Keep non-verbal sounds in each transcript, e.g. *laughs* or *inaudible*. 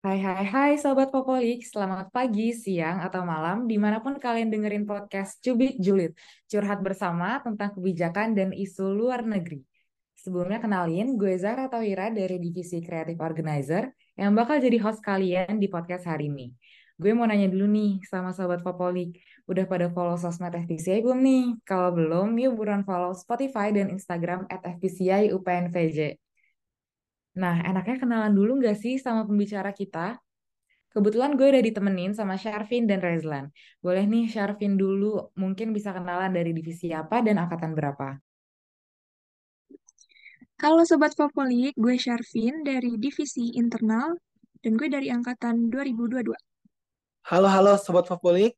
Hai hai hai Sobat Popolik, selamat pagi, siang, atau malam di mana pun kalian dengerin podcast Cubit Julid, curhat bersama tentang kebijakan dan isu luar negeri. Sebelumnya kenalin, gue Zahra Tauhira dari Divisi Creative Organizer yang bakal jadi host kalian di podcast hari ini. Gue mau nanya dulu nih sama Sobat Popolik, udah pada follow sosmed FPCI belum nih? Kalau belum, yuk buruan follow Spotify dan Instagram at FPCI UPNVJ. Nah, enaknya kenalan dulu nggak sih sama pembicara kita? Kebetulan gue udah ditemenin sama Syarvin dan Rezlan. Boleh nih Syarvin dulu, mungkin bisa kenalan dari divisi apa dan angkatan berapa? Halo Sobat Popolik, gue Syarvin dari Divisi Internal dan gue dari Angkatan 2022. Halo, halo Sobat Favorit.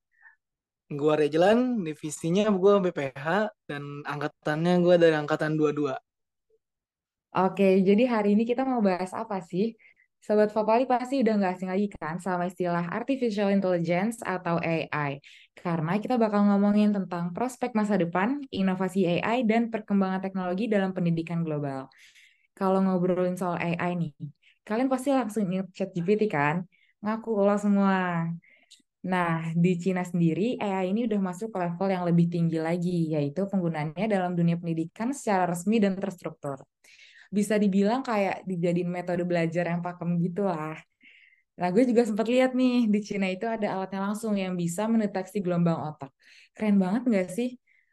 Gue Rejelan, divisinya gue BPH, dan angkatannya gue dari angkatan 22. Oke, jadi hari ini kita mau bahas apa sih? Sobat Fapali pasti udah nggak asing lagi kan sama istilah Artificial Intelligence atau AI. Karena kita bakal ngomongin tentang prospek masa depan, inovasi AI, dan perkembangan teknologi dalam pendidikan global. Kalau ngobrolin soal AI nih, kalian pasti langsung ingat ChatGPT kan? Ngaku lo semua. Nah, di Cina sendiri, AI ini udah masuk ke level yang lebih tinggi lagi, yaitu penggunaannya dalam dunia pendidikan secara resmi dan terstruktur. Bisa dibilang kayak dijadiin metode belajar yang pakem gitu lah. Nah, gue juga sempat lihat nih, di Cina itu ada alatnya langsung yang bisa mendeteksi gelombang otak. Keren banget nggak sih?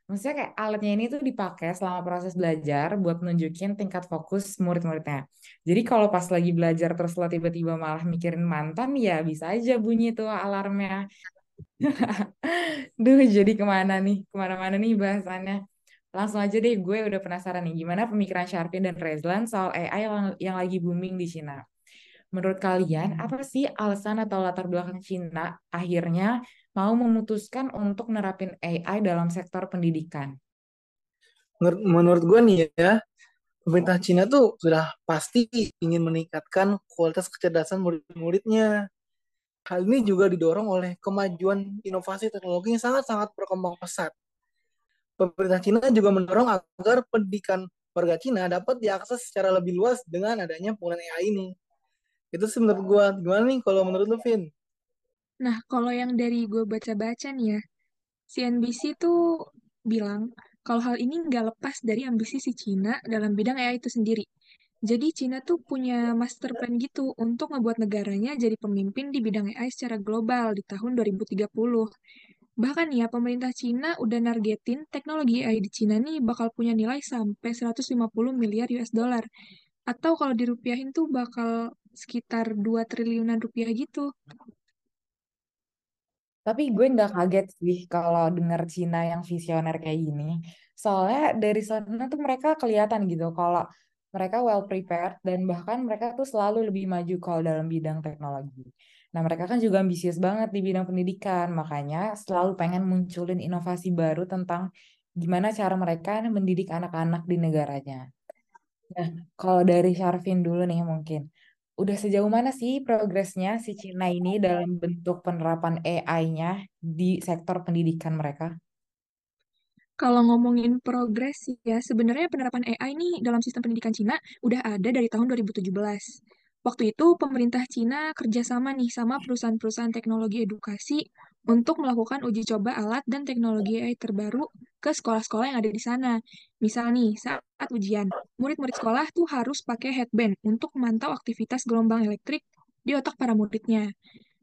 Maksudnya kayak alatnya ini tuh dipakai selama proses belajar buat menunjukin tingkat fokus murid-muridnya. Jadi kalau pas lagi belajar terus lo tiba-tiba malah mikirin mantan, ya bisa aja bunyi tuh alarmnya. *laughs* Duh, jadi ke mana nih? Ke mana-mana nih bahasannya. Langsung aja deh, gue udah penasaran nih, gimana pemikiran Sharpin dan Rezlan soal AI yang, yang lagi booming di Cina. Menurut kalian, apa sih alasan atau latar belakang Cina akhirnya mau memutuskan untuk nerapin AI dalam sektor pendidikan? Menur- Menurut gue nih ya, pemerintah Cina tuh sudah pasti ingin meningkatkan kualitas kecerdasan murid-muridnya. Hal ini juga didorong oleh kemajuan inovasi teknologi yang sangat-sangat berkembang pesat. Pemerintah Cina juga mendorong agar pendidikan warga Cina dapat diakses secara lebih luas dengan adanya penggunaan AI ini. Itu sih menurut gue. Gimana nih kalau menurut lu, Vin? Nah, kalau yang dari gue baca-baca nih ya, CNBC tuh bilang kalau hal ini nggak lepas dari ambisi si Cina dalam bidang AI itu sendiri. Jadi Cina tuh punya master plan gitu untuk ngebuat negaranya jadi pemimpin di bidang AI secara global di tahun 2030. Bahkan ya, pemerintah Cina udah nargetin teknologi AI di Cina nih bakal punya nilai sampai 150 miliar US dollar. Atau kalau dirupiahin tuh bakal sekitar 2 triliunan rupiah gitu. Tapi gue nggak kaget sih kalau denger Cina yang visioner kayak gini. Soalnya dari sana tuh mereka kelihatan gitu kalau mereka well prepared dan bahkan mereka tuh selalu lebih maju kalau dalam bidang teknologi. Nah, mereka kan juga ambisius banget di bidang pendidikan, makanya selalu pengen munculin inovasi baru tentang gimana cara mereka mendidik anak-anak di negaranya. Nah, kalau dari Syarvin dulu nih mungkin. Udah sejauh mana sih progresnya si Cina ini dalam bentuk penerapan AI-nya di sektor pendidikan mereka? Kalau ngomongin progres ya, sebenarnya penerapan AI nih dalam sistem pendidikan Cina udah ada dari tahun 2017. Waktu itu pemerintah Cina kerjasama nih sama perusahaan-perusahaan teknologi edukasi untuk melakukan uji coba alat dan teknologi AI terbaru ke sekolah-sekolah yang ada di sana. Misal nih, saat ujian, murid-murid sekolah tuh harus pakai headband untuk memantau aktivitas gelombang elektrik di otak para muridnya.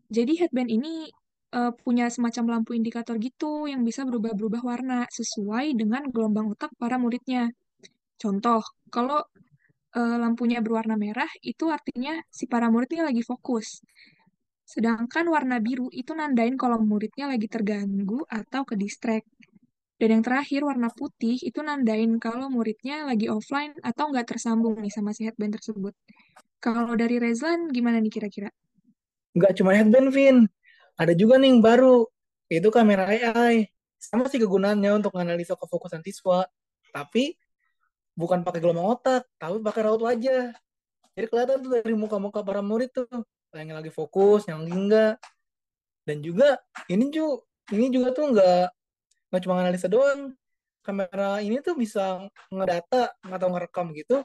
Jadi headband ini eh, punya semacam lampu indikator gitu yang bisa berubah-berubah warna sesuai dengan gelombang otak para muridnya. Contoh, kalau eh, lampunya berwarna merah, itu artinya si para muridnya lagi fokus. Sedangkan warna biru itu nandain kalau muridnya lagi terganggu atau ke distract. Dan yang terakhir, warna putih itu nandain kalau muridnya lagi offline atau nggak tersambung nih sama si headband tersebut. Kalau dari Rezlan, gimana nih kira-kira? Nggak cuma headband, Vin. Ada juga nih yang baru, yaitu kamera AI. Sama sih kegunaannya untuk menganalisa kefokusan siswa, tapi bukan pakai gelombang otak, tapi pakai raut wajah. Jadi kelihatan tuh dari muka-muka para murid tuh, yang lagi fokus, yang lagi enggak. Dan juga ini juga ini juga tuh nggak nggak cuma analisa doang. Kamera ini tuh bisa ngedata atau ngerekam gitu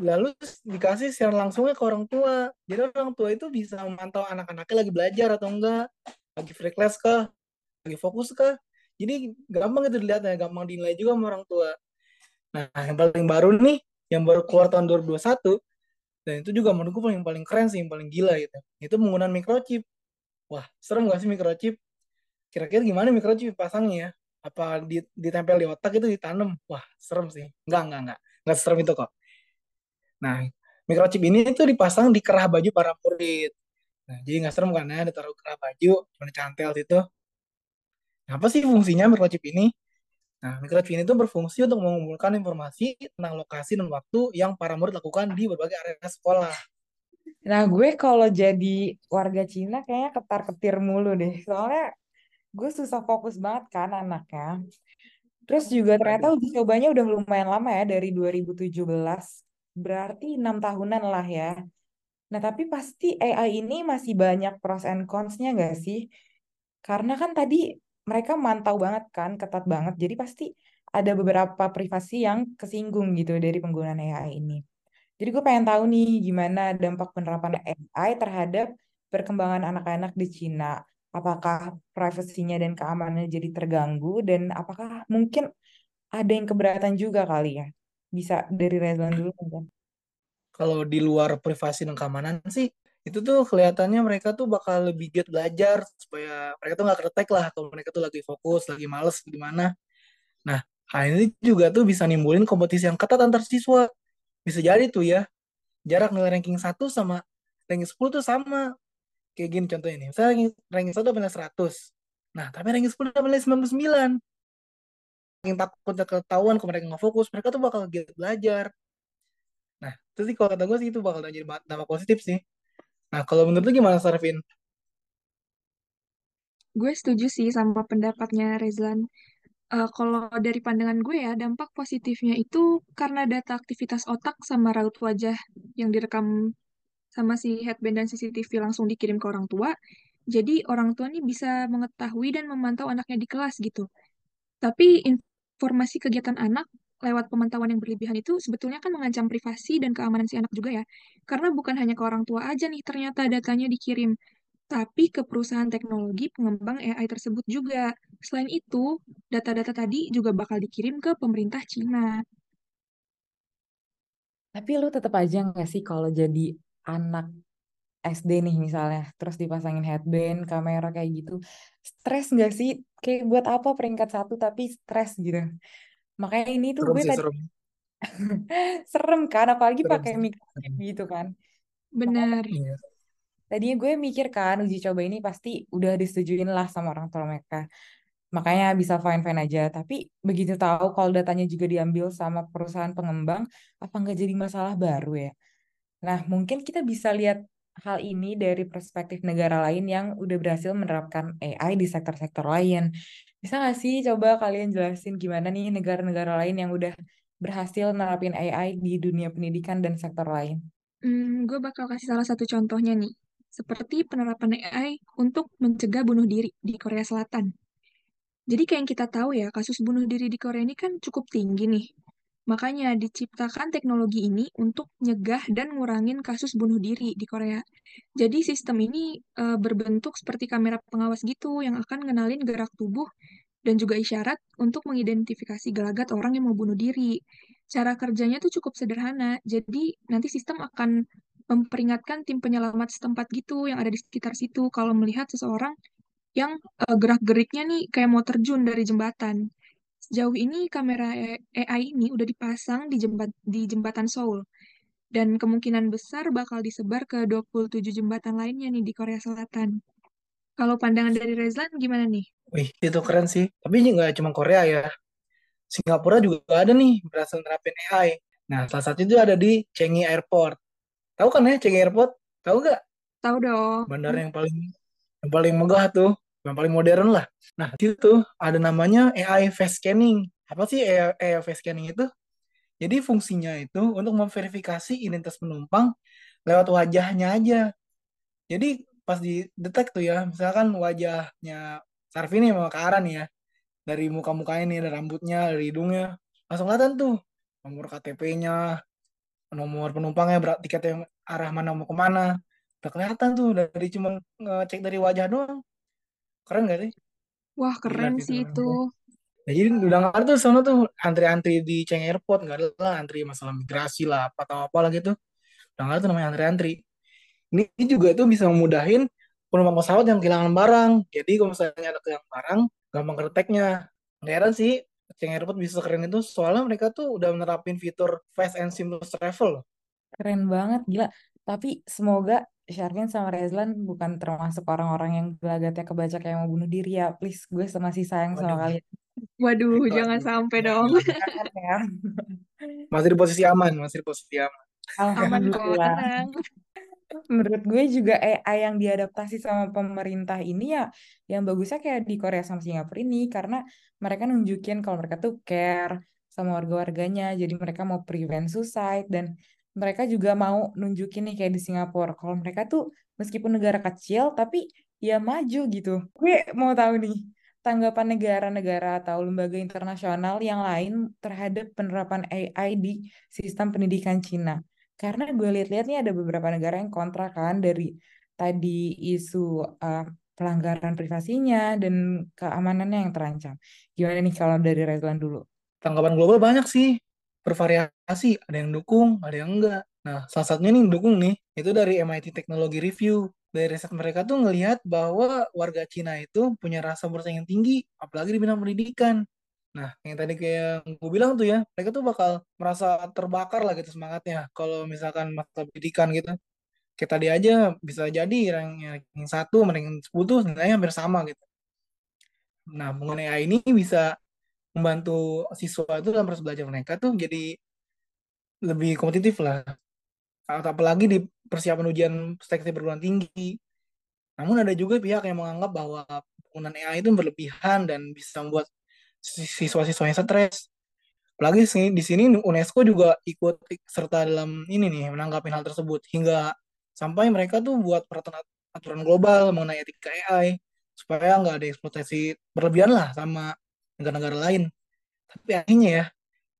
lalu dikasih secara langsungnya ke orang tua. Jadi orang tua itu bisa memantau anak-anaknya lagi belajar atau enggak, lagi free class kah, lagi fokus kah. Jadi gampang itu dilihatnya, gampang dinilai juga sama orang tua. Nah, yang paling baru nih, yang baru keluar tahun 2021, dan itu juga menurutku paling paling keren sih, yang paling gila gitu. Itu penggunaan microchip. Wah, serem gak sih microchip? Kira-kira gimana microchip pasangnya ya? Apa ditempel di otak itu ditanam? Wah, serem sih. Enggak, enggak, enggak. Enggak serem itu kok. Nah, microchip ini itu dipasang di kerah baju para murid. Nah, jadi nggak serem kan ya, ditaruh kerah baju, cuma cantel situ. Nah, apa sih fungsinya microchip ini? Nah, microchip ini itu berfungsi untuk mengumpulkan informasi tentang lokasi dan waktu yang para murid lakukan di berbagai area sekolah. Nah, gue kalau jadi warga Cina kayaknya ketar-ketir mulu deh. Soalnya gue susah fokus banget kan anaknya. Terus juga ternyata uji cobanya udah lumayan lama ya dari 2017. Berarti enam tahunan lah ya. Nah, tapi pasti AI ini masih banyak pros and cons-nya nggak sih? Karena kan tadi mereka mantau banget kan, ketat banget. Jadi pasti ada beberapa privasi yang kesinggung gitu dari penggunaan AI ini. Jadi gue pengen tahu nih gimana dampak penerapan AI terhadap perkembangan anak-anak di Cina. Apakah privasinya dan keamanannya jadi terganggu dan apakah mungkin ada yang keberatan juga kali ya? Bisa dari Rezlan dulu kan? Kalau di luar privasi dan keamanan sih, itu tuh kelihatannya mereka tuh bakal lebih giat belajar supaya mereka tuh nggak keretek lah atau mereka tuh lagi fokus, lagi males gimana. Nah, hal ini juga tuh bisa nimbulin kompetisi yang ketat antar siswa. Bisa jadi tuh ya, jarak nilai ranking 1 sama ranking 10 tuh sama. Kayak gini contohnya nih, misalnya ranking, ranking 1 nilai 100. Nah, tapi ranking 10 dapat nilai 99. Yang takut ketahuan kalau mereka nggak fokus, mereka tuh bakal giat belajar. Nah, itu sih kalau kata gue sih itu bakal jadi dampak positif sih. Nah, kalau menurut lu gimana, Sarvin? Gue setuju sih sama pendapatnya Rezlan. Uh, kalau dari pandangan gue ya, dampak positifnya itu karena data aktivitas otak sama raut wajah yang direkam sama si headband dan CCTV langsung dikirim ke orang tua. Jadi orang tua nih bisa mengetahui dan memantau anaknya di kelas gitu. Tapi informasi kegiatan anak lewat pemantauan yang berlebihan itu sebetulnya kan mengancam privasi dan keamanan si anak juga ya. Karena bukan hanya ke orang tua aja nih ternyata datanya dikirim, tapi ke perusahaan teknologi pengembang AI tersebut juga. Selain itu, data-data tadi juga bakal dikirim ke pemerintah Cina. Tapi lu tetap aja nggak sih kalau jadi anak SD nih misalnya, terus dipasangin headband, kamera kayak gitu, stres nggak sih? Kayak buat apa peringkat satu tapi stres gitu? Makanya ini tuh serem gue sih, tadi serem. *laughs* serem kan, apalagi serem pakai microchip gitu kan. Benar. Iya. Tadinya gue mikir kan uji coba ini pasti udah disetujuin lah sama orang tua mereka. Makanya bisa fine-fine aja. Tapi begitu tahu kalau datanya juga diambil sama perusahaan pengembang, apa nggak jadi masalah baru ya? Nah, mungkin kita bisa lihat hal ini dari perspektif negara lain yang udah berhasil menerapkan AI di sektor-sektor lain. Bisa nggak sih coba kalian jelasin gimana nih negara-negara lain yang udah berhasil menerapin AI di dunia pendidikan dan sektor lain? Hmm, gue bakal kasih salah satu contohnya nih. Seperti penerapan AI untuk mencegah bunuh diri di Korea Selatan. Jadi kayak yang kita tahu ya, kasus bunuh diri di Korea ini kan cukup tinggi nih. Makanya diciptakan teknologi ini untuk nyegah dan ngurangin kasus bunuh diri di Korea. Jadi sistem ini e, berbentuk seperti kamera pengawas gitu yang akan ngenalin gerak tubuh dan juga isyarat untuk mengidentifikasi gelagat orang yang mau bunuh diri. Cara kerjanya tuh cukup sederhana. Jadi nanti sistem akan memperingatkan tim penyelamat setempat gitu yang ada di sekitar situ kalau melihat seseorang yang uh, gerak-geriknya nih kayak mau terjun dari jembatan. Sejauh ini kamera AI ini udah dipasang di, jembat, di jembatan Seoul. Dan kemungkinan besar bakal disebar ke 27 jembatan lainnya nih di Korea Selatan. Kalau pandangan dari Rezlan gimana nih? Wih, itu keren sih. Tapi ini nggak cuma Korea ya. Singapura juga ada nih berhasil nerapin AI. Nah, salah satu itu ada di Changi Airport. Tahu kan ya Changi Airport? Tahu nggak? Tahu dong. Bandara yang paling yang paling megah tuh, yang paling modern lah. Nah, itu ada namanya AI face scanning. Apa sih AI, AI face scanning itu? Jadi fungsinya itu untuk memverifikasi identitas penumpang lewat wajahnya aja. Jadi pas di detect tuh ya, misalkan wajahnya Sarvini sama Kak Aran ya, dari muka-mukanya nih, dari rambutnya, dari hidungnya, langsung kelihatan tuh nomor KTP-nya, nomor penumpangnya, berat tiketnya arah mana mau ke mana. Udah kelihatan tuh dari cuma ngecek dari wajah doang. Keren gak sih? Wah, Gila keren sih itu. sih itu. Ya, jadi udah nggak ada tuh sana tuh antri-antri di Cheng Airport nggak ada lah antri masalah migrasi lah apa atau apa lagi tuh udah nggak ada tuh namanya antri-antri ini juga tuh bisa memudahin penumpang pesawat yang kehilangan barang jadi kalau misalnya ada kehilangan barang gampang kedeteknya nggak heran sih Cheng Airport bisa keren itu soalnya mereka tuh udah menerapin fitur fast and seamless travel. Keren banget, gila. Tapi semoga Sharvin sama Rezlan bukan termasuk orang-orang yang gelagatnya kebaca kayak mau bunuh diri ya. Please, gue masih sayang sama Waduh, kalian. Waduh, jangan waduh. sampai dong. Jangan ya. *laughs* Masih di posisi aman, masih di posisi aman. Aman kok, Alhamdulillah. tenang. Menurut gue juga AI yang diadaptasi sama pemerintah ini ya yang bagusnya kayak di Korea sama Singapura ini karena mereka nunjukin kalau mereka tuh care sama warga-warganya jadi mereka mau prevent suicide dan mereka juga mau nunjukin nih kayak di Singapura kalau mereka tuh meskipun negara kecil tapi ya maju gitu. Gue mau tahu nih tanggapan negara-negara atau lembaga internasional yang lain terhadap penerapan AI di sistem pendidikan Cina. Karena gue lihat-lihat nih ada beberapa negara yang kontra kan dari tadi isu uh, pelanggaran privasinya dan keamanannya yang terancam. Gimana nih kalau dari Rezlan dulu? Tanggapan global banyak sih, bervariasi, ada yang dukung, ada yang enggak. Nah, salah satunya nih yang dukung nih, itu dari MIT Technology Review. Dari riset mereka tuh ngelihat bahwa warga Cina itu punya rasa bersaing yang tinggi, apalagi di bidang pendidikan. Nah, yang tadi kayak gue bilang tuh ya, mereka tuh bakal merasa terbakar lah gitu semangatnya. Kalau misalkan mata pendidikan gitu. Kayak tadi aja bisa jadi ranking yang satu, ranking sepuluh nilainya hampir sama gitu. Nah, mengenai AI ini bisa membantu siswa itu dalam proses belajar mereka tuh jadi lebih kompetitif lah. Apalagi di persiapan ujian seleksi perguruan tinggi. Namun ada juga pihak yang menganggap bahwa penggunaan AI itu berlebihan dan bisa membuat siswa-siswanya stres. Apalagi di sini UNESCO juga ikut serta dalam ini nih menanggapi hal tersebut hingga sampai mereka tuh buat peraturan aturan global mengenai etika AI supaya nggak ada eksploitasi berlebihan lah sama negara-negara lain. Tapi akhirnya ya,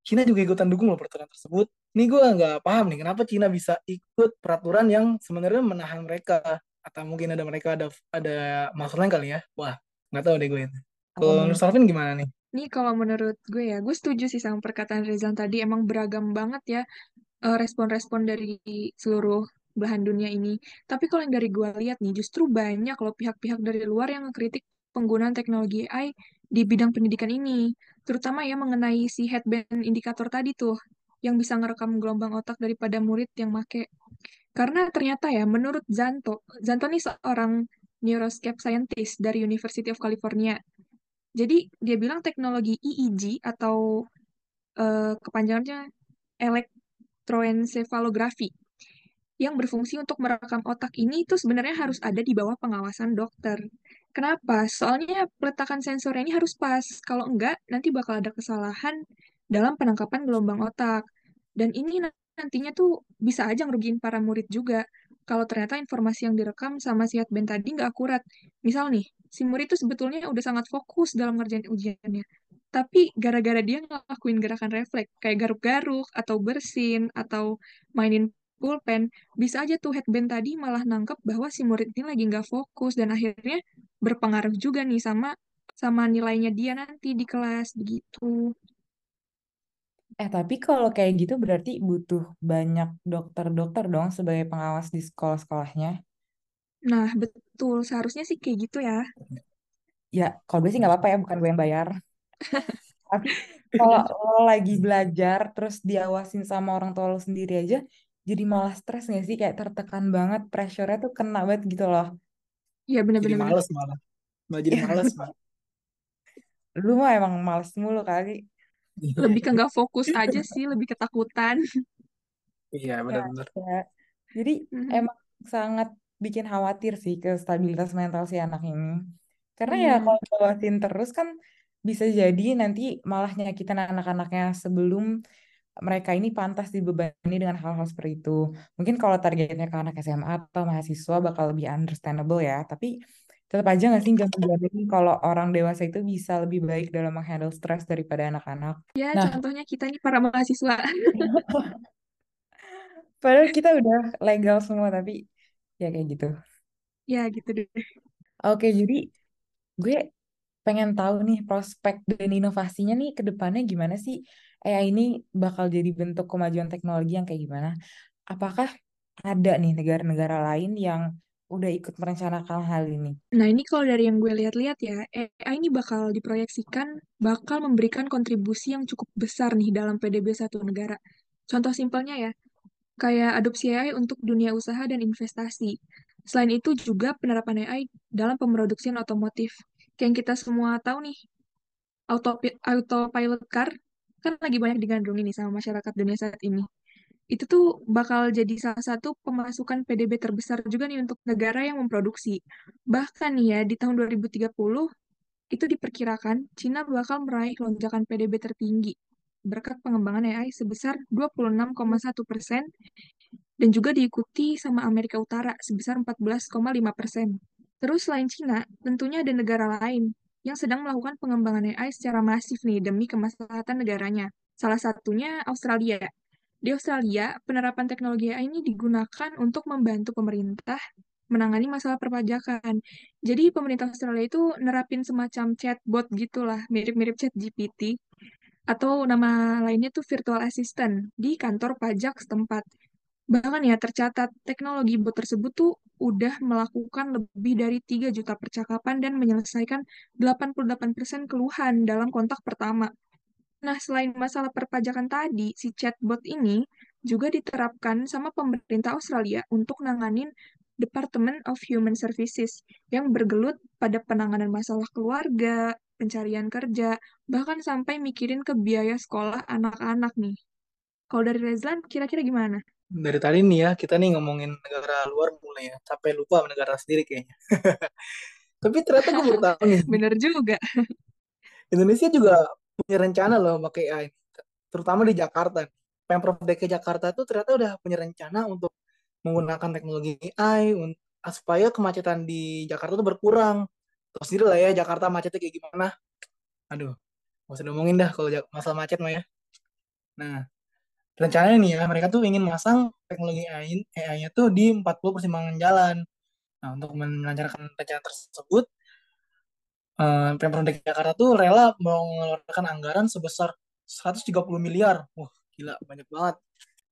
Cina juga ikutan dukung loh peraturan tersebut. Ini gue nggak paham nih kenapa Cina bisa ikut peraturan yang sebenarnya menahan mereka atau mungkin ada mereka ada ada masalah kali ya. Wah, nggak tahu deh gue itu. Kalau menurut Salvin gimana nih? Nih kalau menurut gue ya, gue setuju sih sama perkataan Rizal tadi. Emang beragam banget ya respon-respon dari seluruh belahan dunia ini. Tapi kalau yang dari gue lihat nih, justru banyak loh pihak-pihak dari luar yang mengkritik penggunaan teknologi AI di bidang pendidikan ini. Terutama ya mengenai si headband indikator tadi tuh, yang bisa ngerekam gelombang otak daripada murid yang make. Karena ternyata ya, menurut Zanto, Zanto nih seorang neuroscape scientist dari University of California. Jadi dia bilang teknologi EEG atau uh, kepanjangannya elektroencephalografi yang berfungsi untuk merekam otak ini itu sebenarnya harus ada di bawah pengawasan dokter. Kenapa? Soalnya peletakan sensornya ini harus pas. Kalau enggak, nanti bakal ada kesalahan dalam penangkapan gelombang otak. Dan ini nantinya tuh bisa aja ngerugiin para murid juga. Kalau ternyata informasi yang direkam sama si headband tadi nggak akurat. Misal nih, si murid itu sebetulnya udah sangat fokus dalam ngerjain ujiannya. Tapi gara-gara dia ngelakuin gerakan refleks, kayak garuk-garuk, atau bersin, atau mainin pulpen, bisa aja tuh headband tadi malah nangkep bahwa si murid ini lagi nggak fokus dan akhirnya berpengaruh juga nih sama sama nilainya dia nanti di kelas begitu. Eh tapi kalau kayak gitu berarti butuh banyak dokter-dokter dong sebagai pengawas di sekolah-sekolahnya. Nah betul, seharusnya sih kayak gitu ya. Ya, kalau gue sih nggak apa-apa ya, bukan gue yang bayar. *laughs* tapi kalau lo lagi belajar terus diawasin sama orang tua lo sendiri aja, jadi malah stres gak sih? Kayak tertekan banget, pressure-nya tuh kena banget gitu loh. Iya Jadi bener-bener. males malah. Malah jadi males malah. *laughs* Lu mah emang males mulu kali. Lebih ke nggak fokus *laughs* aja sih, lebih ketakutan. Iya benar-benar. Ya, jadi Mhm. emang sangat bikin khawatir sih ke stabilitas mental si anak ini. Karena ya Hmm. kalau bawasin terus kan bisa jadi nanti malah nyakitin anak-anaknya sebelum mereka ini pantas dibebani dengan hal-hal seperti itu. Mungkin kalau targetnya ke anak SMA atau mahasiswa bakal lebih understandable ya, tapi tetap aja nggak sih menjamin kalau orang dewasa itu bisa lebih baik dalam menghandle stres daripada anak-anak. Ya, Nah, contohnya kita nih para mahasiswa. *laughs* Padahal kita udah legal semua, tapi ya kayak gitu. Ya gitu deh. Oke, jadi gue pengen tahu nih prospek dan inovasinya nih ke depannya gimana sih? AI ini bakal jadi bentuk kemajuan teknologi yang kayak gimana? Apakah ada nih negara-negara lain yang udah ikut merencanakan hal ini? Nah, ini kalau dari yang gue lihat-lihat ya, AI ini bakal diproyeksikan bakal memberikan kontribusi yang cukup besar nih dalam PDB satu negara. Contoh simpelnya ya, kayak adopsi AI untuk dunia usaha dan investasi. Selain itu juga penerapan AI dalam pemroduksian otomotif. Yang kita semua tahu nih, auto autopilot car kan lagi banyak digandrungi nih sama masyarakat dunia saat ini. Itu tuh bakal jadi salah satu pemasukan PDB terbesar juga nih untuk negara yang memproduksi. Bahkan ya, di tahun 2030 itu diperkirakan Cina bakal meraih lonjakan PDB tertinggi berkat pengembangan AI sebesar 26,1 persen dan juga diikuti sama Amerika Utara sebesar 14,5 persen. Terus selain Cina, tentunya ada negara lain yang sedang melakukan pengembangan AI secara masif nih demi kemaslahatan negaranya. Salah satunya Australia. Di Australia, penerapan teknologi AI ini digunakan untuk membantu pemerintah menangani masalah perpajakan. Jadi pemerintah Australia itu nerapin semacam chatbot gitulah, mirip-mirip chat GPT atau nama lainnya tuh virtual assistant di kantor pajak setempat. Bahkan ya tercatat teknologi bot tersebut tuh udah melakukan lebih dari 3 juta percakapan dan menyelesaikan 88% keluhan dalam kontak pertama. Nah, selain masalah perpajakan tadi, si chatbot ini juga diterapkan sama pemerintah Australia untuk nanganin Department of Human Services yang bergelut pada penanganan masalah keluarga, pencarian kerja, bahkan sampai mikirin ke biaya sekolah anak-anak nih. Kalau dari Rezlan, kira-kira gimana? Dari tadi nih ya, kita nih ngomongin negara luar mulai ya, sampai lupa sama negara sendiri kayaknya. *laughs* Tapi ternyata gue baru tahu nih, Bener juga. Indonesia juga punya rencana loh pakai AI, terutama di Jakarta. Pemprov DKI Jakarta tuh ternyata udah punya rencana untuk menggunakan teknologi AI un- supaya kemacetan di Jakarta tuh berkurang. Terus sendiri lah ya, Jakarta macetnya kayak gimana. Aduh, gak usah ngomongin dah kalau masalah macet mah ya. Nah, rencananya nih ya, mereka tuh ingin masang teknologi AI, AI-nya tuh di 40 persimpangan jalan. Nah, untuk melancarkan rencana tersebut, eh, Pemprov DKI Jakarta tuh rela mengeluarkan anggaran sebesar 130 miliar. Wah, gila, banyak banget.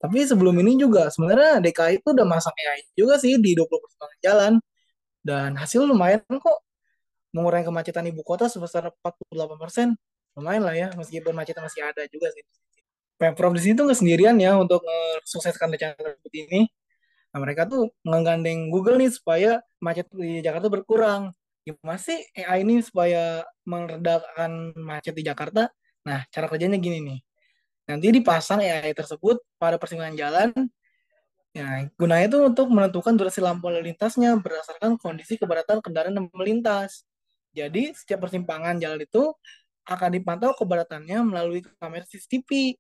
Tapi sebelum ini juga sebenarnya DKI itu udah masang AI juga sih di 20 persimpangan jalan. Dan hasil lumayan kok mengurangi kemacetan ibu kota sebesar 48%. Lumayan lah ya, meskipun macetnya masih ada juga sih. Pemprov di sini tuh nggak sendirian ya untuk mensukseskan rencana tersebut ini. Nah, mereka tuh menggandeng Google nih supaya macet di Jakarta berkurang. Gimana sih AI ini supaya meredakan macet di Jakarta? Nah, cara kerjanya gini nih. Nanti dipasang AI tersebut pada persimpangan jalan. Ya, gunanya itu untuk menentukan durasi lampu lalu lintasnya berdasarkan kondisi keberatan kendaraan yang melintas. Jadi, setiap persimpangan jalan itu akan dipantau keberatannya melalui kamera CCTV.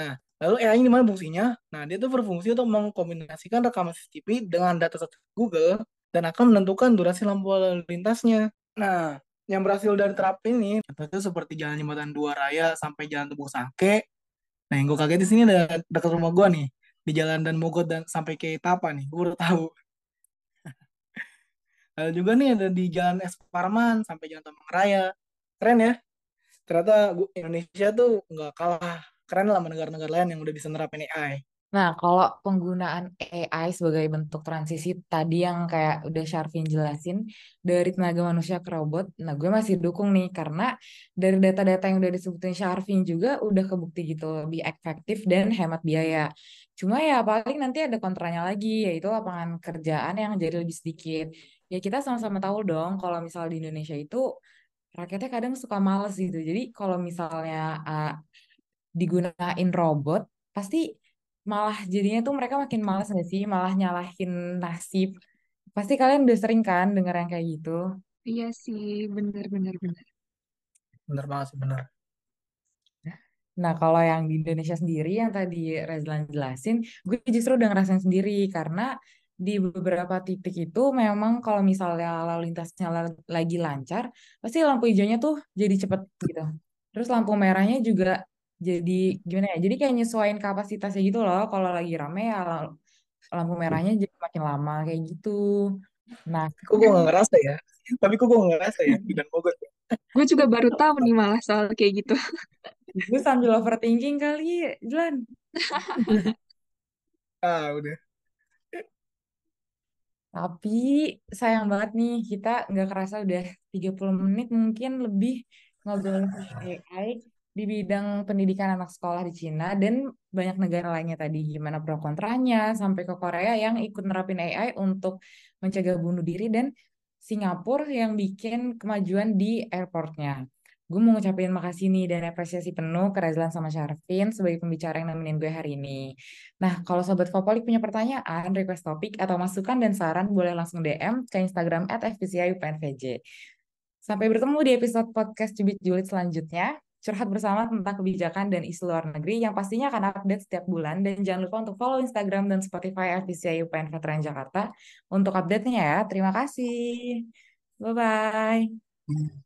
Nah, lalu AI ini mana fungsinya? Nah, dia tuh berfungsi untuk mengkombinasikan rekaman CCTV dengan data Google dan akan menentukan durasi lampu lalu lintasnya. Nah, yang berhasil dari terapin ini itu seperti jalan jembatan dua raya sampai jalan Tebuk Sangke. Nah, yang gue kaget di sini ada dekat rumah gue nih, di jalan dan Mogot dan sampai ke Tapa nih, gue baru tahu. *laughs* Lalu juga nih ada di jalan Es Parman sampai jalan Taman Raya. Keren ya. Ternyata Indonesia tuh nggak kalah keren lah negara-negara lain yang udah bisa nerapin AI. Nah, kalau penggunaan AI sebagai bentuk transisi tadi yang kayak udah Syarvin jelasin dari tenaga manusia ke robot, nah gue masih dukung nih karena dari data-data yang udah disebutin Syarvin juga udah kebukti gitu lebih efektif dan hemat biaya. Cuma ya paling nanti ada kontranya lagi yaitu lapangan kerjaan yang jadi lebih sedikit. Ya kita sama-sama tahu dong kalau misal di Indonesia itu rakyatnya kadang suka males gitu. Jadi kalau misalnya uh, digunain robot pasti malah jadinya tuh mereka makin malas gak sih malah nyalahin nasib pasti kalian udah sering kan denger yang kayak gitu Iya sih, bener bener bener. Bener banget sih, bener. Nah, kalau yang di Indonesia sendiri yang tadi Rezlan jelasin, gue justru udah ngerasain sendiri karena di beberapa titik itu memang kalau misalnya lalu lintasnya lagi lancar, pasti lampu hijaunya tuh jadi cepet gitu. Terus lampu merahnya juga Jadi gimana ya? Jadi kayak nyesuaiin kapasitasnya gitu loh. Kalau lagi rame ya lampu merahnya jadi makin lama kayak gitu. Nah, Kok gue gak ngerasa ya? Tapi kok gue gak ngerasa ya di dan Mogot. Gue juga baru tahu nih malah soal kayak gitu. gue sambil overthinking kali, Jelan. *laughs* Ah, udah. Tapi sayang banget nih, kita nggak kerasa udah 30 menit mungkin lebih ngobrol AI di bidang pendidikan anak sekolah di Cina dan banyak negara lainnya tadi gimana pro kontranya sampai ke Korea yang ikut nerapin AI untuk mencegah bunuh diri dan Singapura yang bikin kemajuan di airportnya. Gue mau ngucapin makasih nih dan apresiasi penuh ke Rezlan sama Syarfin sebagai pembicara yang nemenin gue hari ini. Nah, kalau Sobat Fopolik punya pertanyaan, request topik, atau masukan dan saran, boleh langsung DM ke Instagram at FPCIUPNVJ. Sampai bertemu di episode podcast Cubit Julid selanjutnya. Curhat bersama tentang kebijakan dan isu luar negeri yang pastinya akan update setiap bulan. Dan jangan lupa untuk follow Instagram dan Spotify FPCI UPN Veteran Jakarta untuk update-nya ya. Terima kasih. Bye-bye.